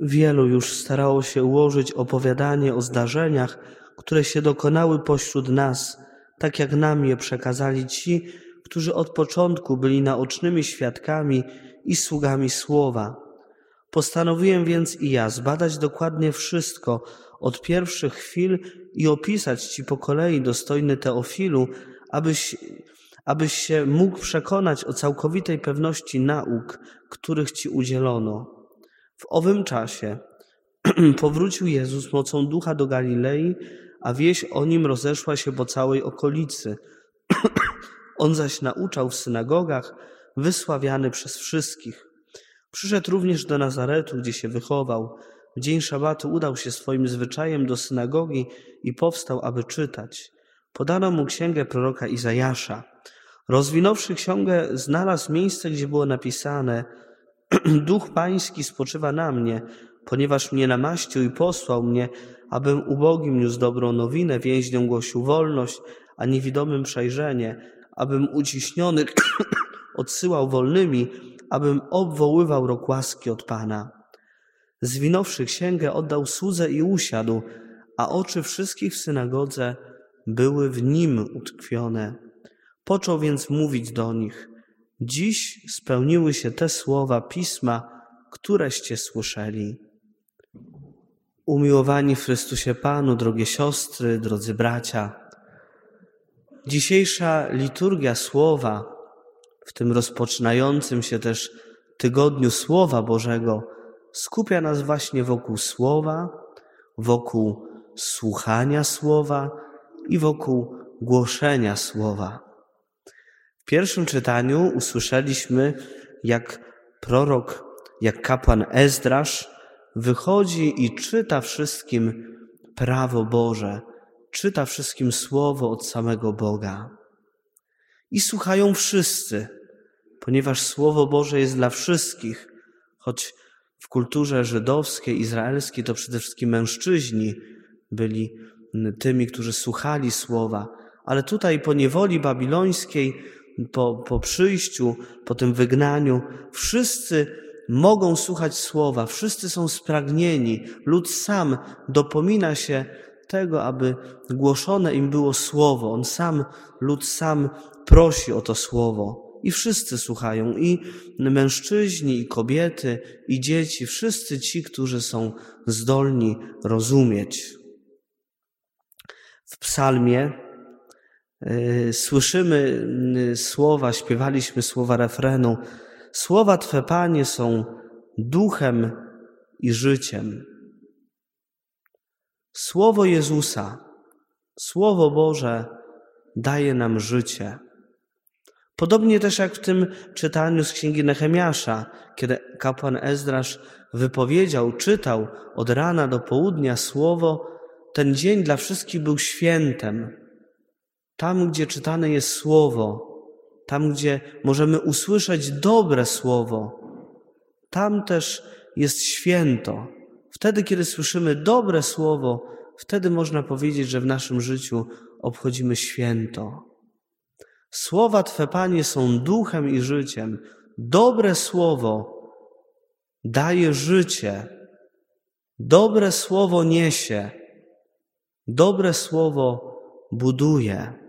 Wielu już starało się ułożyć opowiadanie o zdarzeniach, które się dokonały pośród nas, tak jak nam je przekazali ci, którzy od początku byli naocznymi świadkami i sługami słowa. Postanowiłem więc i ja zbadać dokładnie wszystko od pierwszych chwil i opisać Ci po kolei, dostojny Teofilu, abyś, abyś się mógł przekonać o całkowitej pewności nauk, których Ci udzielono. W owym czasie powrócił Jezus mocą ducha do Galilei, a wieś o nim rozeszła się po całej okolicy. On zaś nauczał w synagogach, wysławiany przez wszystkich. Przyszedł również do Nazaretu, gdzie się wychował. W dzień szabatu udał się swoim zwyczajem do synagogi i powstał, aby czytać. Podano mu księgę proroka Izajasza. Rozwinąwszy księgę, znalazł miejsce, gdzie było napisane: Duch Pański spoczywa na mnie, ponieważ mnie namaścił i posłał mnie, abym ubogim niósł dobrą nowinę, więźniom głosił wolność, a niewidomym przejrzenie, abym uciśnionych odsyłał wolnymi, abym obwoływał rok łaski od Pana. Zwinąwszy księgę, oddał słudze i usiadł, a oczy wszystkich w synagodze były w nim utkwione. Począł więc mówić do nich: Dziś spełniły się te słowa pisma, któreście słyszeli. Umiłowani w Chrystusie Panu, drogie siostry, drodzy bracia, dzisiejsza liturgia słowa, w tym rozpoczynającym się też tygodniu Słowa Bożego, skupia nas właśnie wokół Słowa, wokół słuchania Słowa i wokół głoszenia Słowa. W pierwszym czytaniu usłyszeliśmy, jak prorok, jak kapłan Ezdrasz wychodzi i czyta wszystkim prawo Boże, czyta wszystkim słowo od samego Boga. I słuchają wszyscy, ponieważ Słowo Boże jest dla wszystkich, choć w kulturze żydowskiej, izraelskiej to przede wszystkim mężczyźni byli tymi, którzy słuchali Słowa, ale tutaj po niewoli babilońskiej, po, po przyjściu, po tym wygnaniu, wszyscy mogą słuchać Słowa, wszyscy są spragnieni. Lud sam dopomina się tego, aby głoszone im było Słowo. On sam, lud sam prosi o to Słowo. I wszyscy słuchają, i mężczyźni, i kobiety, i dzieci, wszyscy ci, którzy są zdolni rozumieć. W psalmie słyszymy y, słowa, śpiewaliśmy słowa refrenu. Słowa Twe, Panie, są duchem i życiem. Słowo Jezusa, Słowo Boże daje nam życie. Podobnie też jak w tym czytaniu z księgi Nehemiasza, kiedy kapłan Ezdrasz wypowiedział, czytał od rana do południa słowo, ten dzień dla wszystkich był świętem. Tam, gdzie czytane jest słowo, tam, gdzie możemy usłyszeć dobre słowo, tam też jest święto. Wtedy, kiedy słyszymy dobre słowo, wtedy można powiedzieć, że w naszym życiu obchodzimy święto. Słowa Twe, Panie, są duchem i życiem. Dobre słowo daje życie. Dobre słowo niesie. Dobre słowo buduje.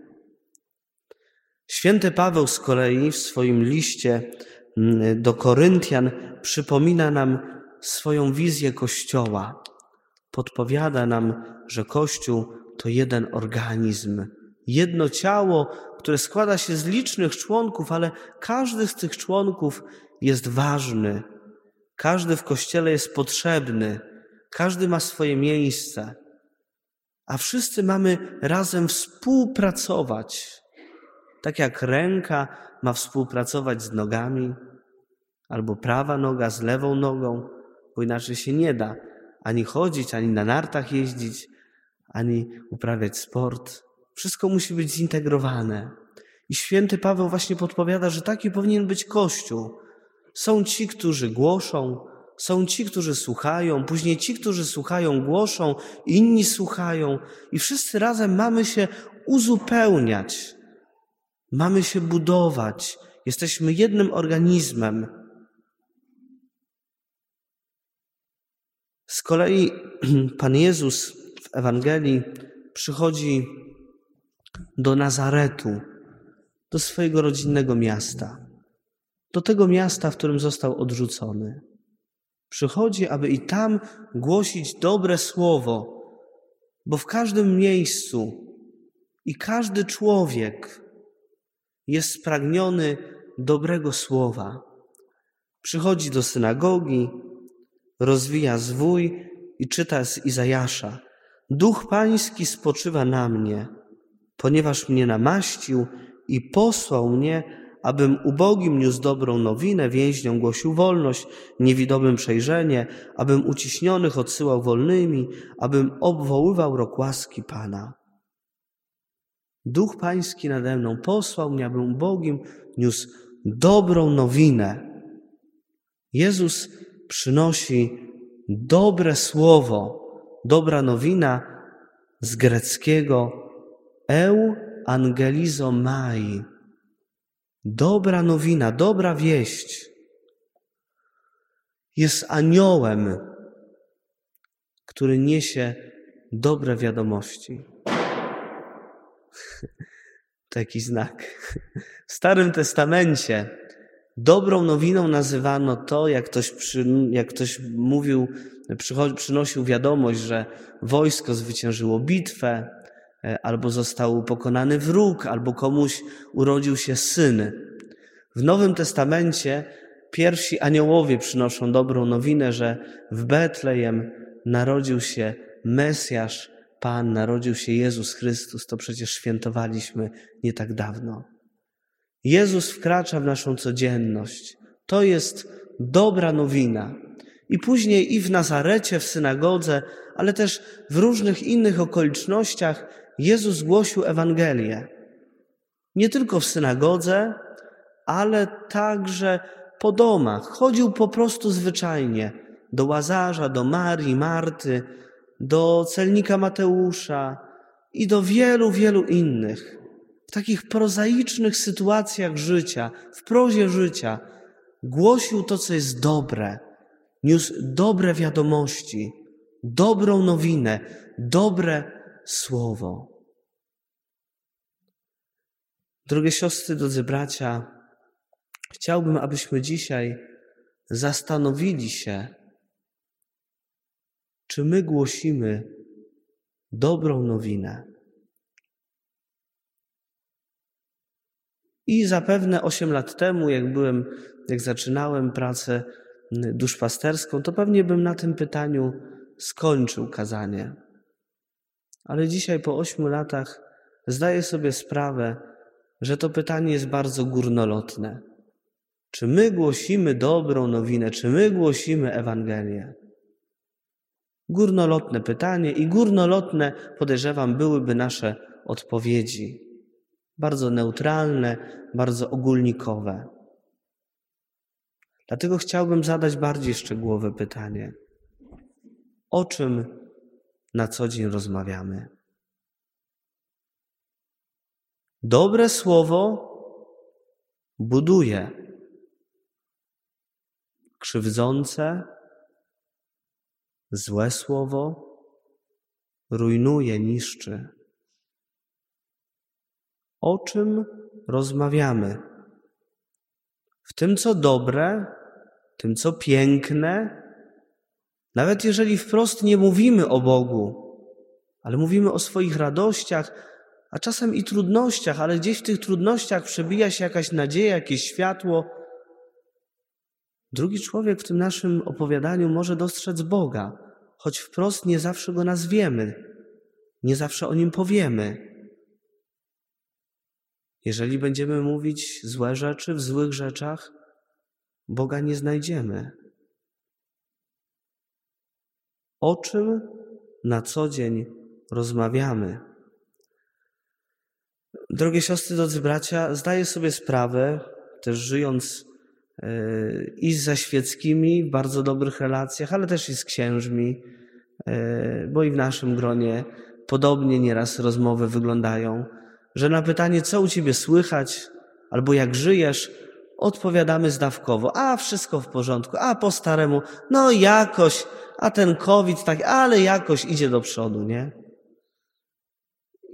Święty Paweł z kolei w swoim liście mm, do Koryntian przypomina nam swoją wizję Kościoła. Podpowiada nam, że Kościół to jeden organizm, jedno ciało, które składa się z licznych członków, ale każdy z tych członków jest ważny. Każdy w kościele jest potrzebny, każdy ma swoje miejsce, a wszyscy mamy razem współpracować. Tak jak ręka ma współpracować z nogami, albo prawa noga z lewą nogą, bo inaczej się nie da ani chodzić, ani na nartach jeździć, ani uprawiać sport. Wszystko musi być zintegrowane. I święty Paweł właśnie podpowiada, że taki powinien być Kościół. Są ci, którzy głoszą, są ci, którzy słuchają, później ci, którzy słuchają, głoszą, inni słuchają, i wszyscy razem mamy się uzupełniać, mamy się budować. Jesteśmy jednym organizmem. Z kolei Pan Jezus w Ewangelii przychodzi do Nazaretu, do swojego rodzinnego miasta, do tego miasta, w którym został odrzucony. Przychodzi, aby i tam głosić dobre słowo, bo w każdym miejscu i każdy człowiek jest spragniony dobrego słowa. Przychodzi do synagogi, rozwija zwój i czyta z Izajasza. Duch Pański spoczywa na mnie, ponieważ mnie namaścił i posłał mnie, abym ubogim niósł dobrą nowinę, więźniom głosił wolność, niewidomym przejrzenie, abym uciśnionych odsyłał wolnymi, abym obwoływał rok łaski Pana. Duch Pański nade mną posłał mnie, abym ubogim niósł dobrą nowinę. Jezus przynosi dobre słowo, dobra nowina z greckiego eu angelizomai. Dobra nowina, dobra wieść. Jest aniołem, który niesie dobre wiadomości. Taki znak. W Starym Testamencie dobrą nowiną nazywano to, jak ktoś, przy, jak ktoś mówił, przynosił wiadomość, że wojsko zwyciężyło bitwę, e, albo został pokonany wróg, albo komuś urodził się syn. W Nowym Testamencie pierwsi aniołowie przynoszą dobrą nowinę, że w Betlejem narodził się Mesjasz, Pan, narodził się Jezus Chrystus, to przecież świętowaliśmy nie tak dawno. Jezus wkracza w naszą codzienność. To jest dobra nowina. I później i w Nazarecie, w synagodze, ale też w różnych innych okolicznościach Jezus głosił Ewangelię. Nie tylko w synagodze, ale także po domach. Chodził po prostu zwyczajnie do Łazarza, do Marii, Marty, do celnika Mateusza i do wielu, wielu innych. W takich prozaicznych sytuacjach życia, w prozie życia, głosił to, co jest dobre, niósł dobre wiadomości, dobrą nowinę, dobre słowo. Drogie siostry, drodzy bracia, chciałbym, abyśmy dzisiaj zastanowili się, czy my głosimy dobrą nowinę. I zapewne 8 lat temu, jak byłem, jak zaczynałem pracę duszpasterską, to pewnie bym na tym pytaniu skończył kazanie. Ale dzisiaj po 8 latach zdaję sobie sprawę, że to pytanie jest bardzo górnolotne. Czy my głosimy dobrą nowinę, czy my głosimy Ewangelię? Górnolotne pytanie i górnolotne, podejrzewam, byłyby nasze odpowiedzi. Bardzo neutralne, bardzo ogólnikowe. Dlatego chciałbym zadać bardziej szczegółowe pytanie. O czym na co dzień rozmawiamy? Dobre słowo buduje, krzywdzące Złe słowo rujnuje, niszczy. O czym rozmawiamy? W tym, co dobre, tym, co piękne, nawet jeżeli wprost nie mówimy o Bogu, ale mówimy o swoich radościach, a czasem i trudnościach, ale gdzieś w tych trudnościach przebija się jakaś nadzieja, jakieś światło. Drugi człowiek w tym naszym opowiadaniu może dostrzec Boga, choć wprost nie zawsze go nazwiemy, nie zawsze o nim powiemy. Jeżeli będziemy mówić złe rzeczy w złych rzeczach, Boga nie znajdziemy. O czym na co dzień rozmawiamy? Drogie siostry, drodzy bracia, zdaję sobie sprawę, też żyjąc i z zaświeckimi w bardzo dobrych relacjach, ale też i z księżmi, e, bo i w naszym gronie podobnie nieraz rozmowy wyglądają, że na pytanie, co u ciebie słychać, albo jak żyjesz, odpowiadamy zdawkowo, a wszystko w porządku, a po staremu, no jakoś, a ten COVID tak, ale jakoś idzie do przodu, nie?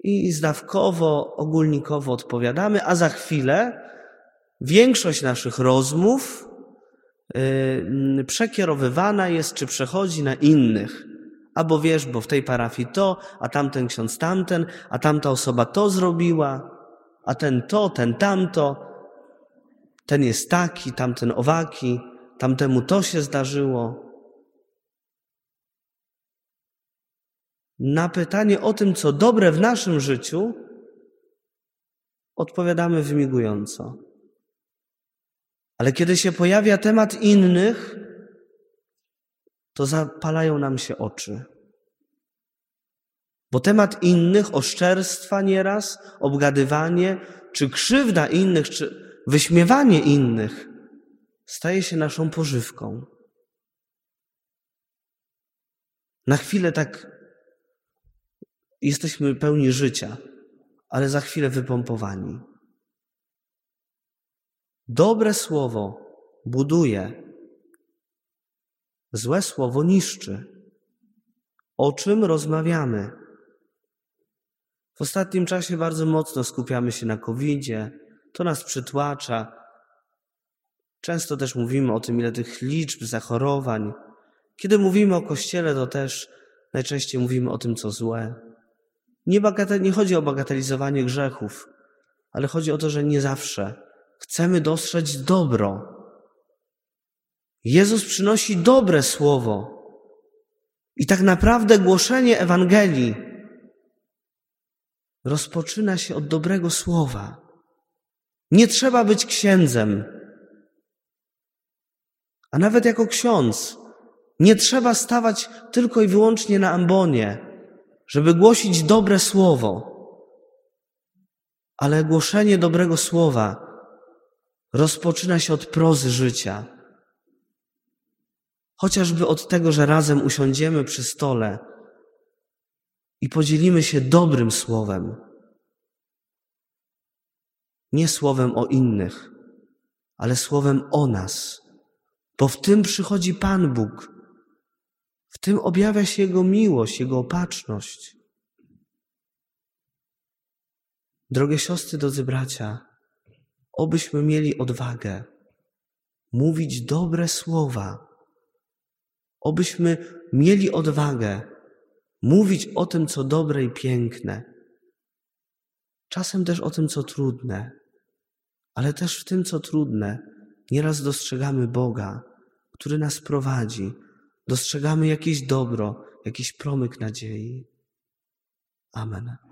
I zdawkowo, ogólnikowo odpowiadamy, a za chwilę większość naszych rozmów yy, przekierowywana jest, czy przechodzi na innych. Albo wiesz, bo w tej parafii to, a tamten ksiądz tamten, a tamta osoba to zrobiła, a ten to, ten tamto, ten jest taki, tamten owaki, tamtemu to się zdarzyło. Na pytanie o tym, co dobre w naszym życiu, odpowiadamy wymigująco. Ale kiedy się pojawia temat innych, to zapalają nam się oczy. Bo temat innych, oszczerstwa nieraz, obgadywanie, czy krzywda innych, czy wyśmiewanie innych staje się naszą pożywką. Na chwilę tak jesteśmy pełni życia, ale za chwilę wypompowani. Dobre słowo buduje, złe słowo niszczy. O czym rozmawiamy? W ostatnim czasie bardzo mocno skupiamy się na COVID-zie. To nas przytłacza. Często też mówimy o tym, ile tych liczb zachorowań. Kiedy mówimy o Kościele, to też najczęściej mówimy o tym, co złe. Nie, nie chodzi o bagatelizowanie grzechów, ale chodzi o to, że nie zawsze chcemy dostrzec dobro. Jezus przynosi dobre słowo. I tak naprawdę głoszenie Ewangelii rozpoczyna się od dobrego słowa. Nie trzeba być księdzem. A nawet jako ksiądz nie trzeba stawać tylko i wyłącznie na ambonie, żeby głosić dobre słowo. Ale głoszenie dobrego słowa rozpoczyna się od prozy życia. Chociażby od tego, że razem usiądziemy przy stole i podzielimy się dobrym słowem. Nie słowem o innych, ale słowem o nas, bo w tym przychodzi Pan Bóg. W tym objawia się Jego miłość, Jego opatrzność. Drogie siostry, drodzy bracia, obyśmy mieli odwagę mówić dobre słowa, obyśmy mieli odwagę mówić o tym, co dobre i piękne, czasem też o tym, co trudne, ale też w tym, co trudne, nieraz dostrzegamy Boga, który nas prowadzi, dostrzegamy jakieś dobro, jakiś promyk nadziei. Amen.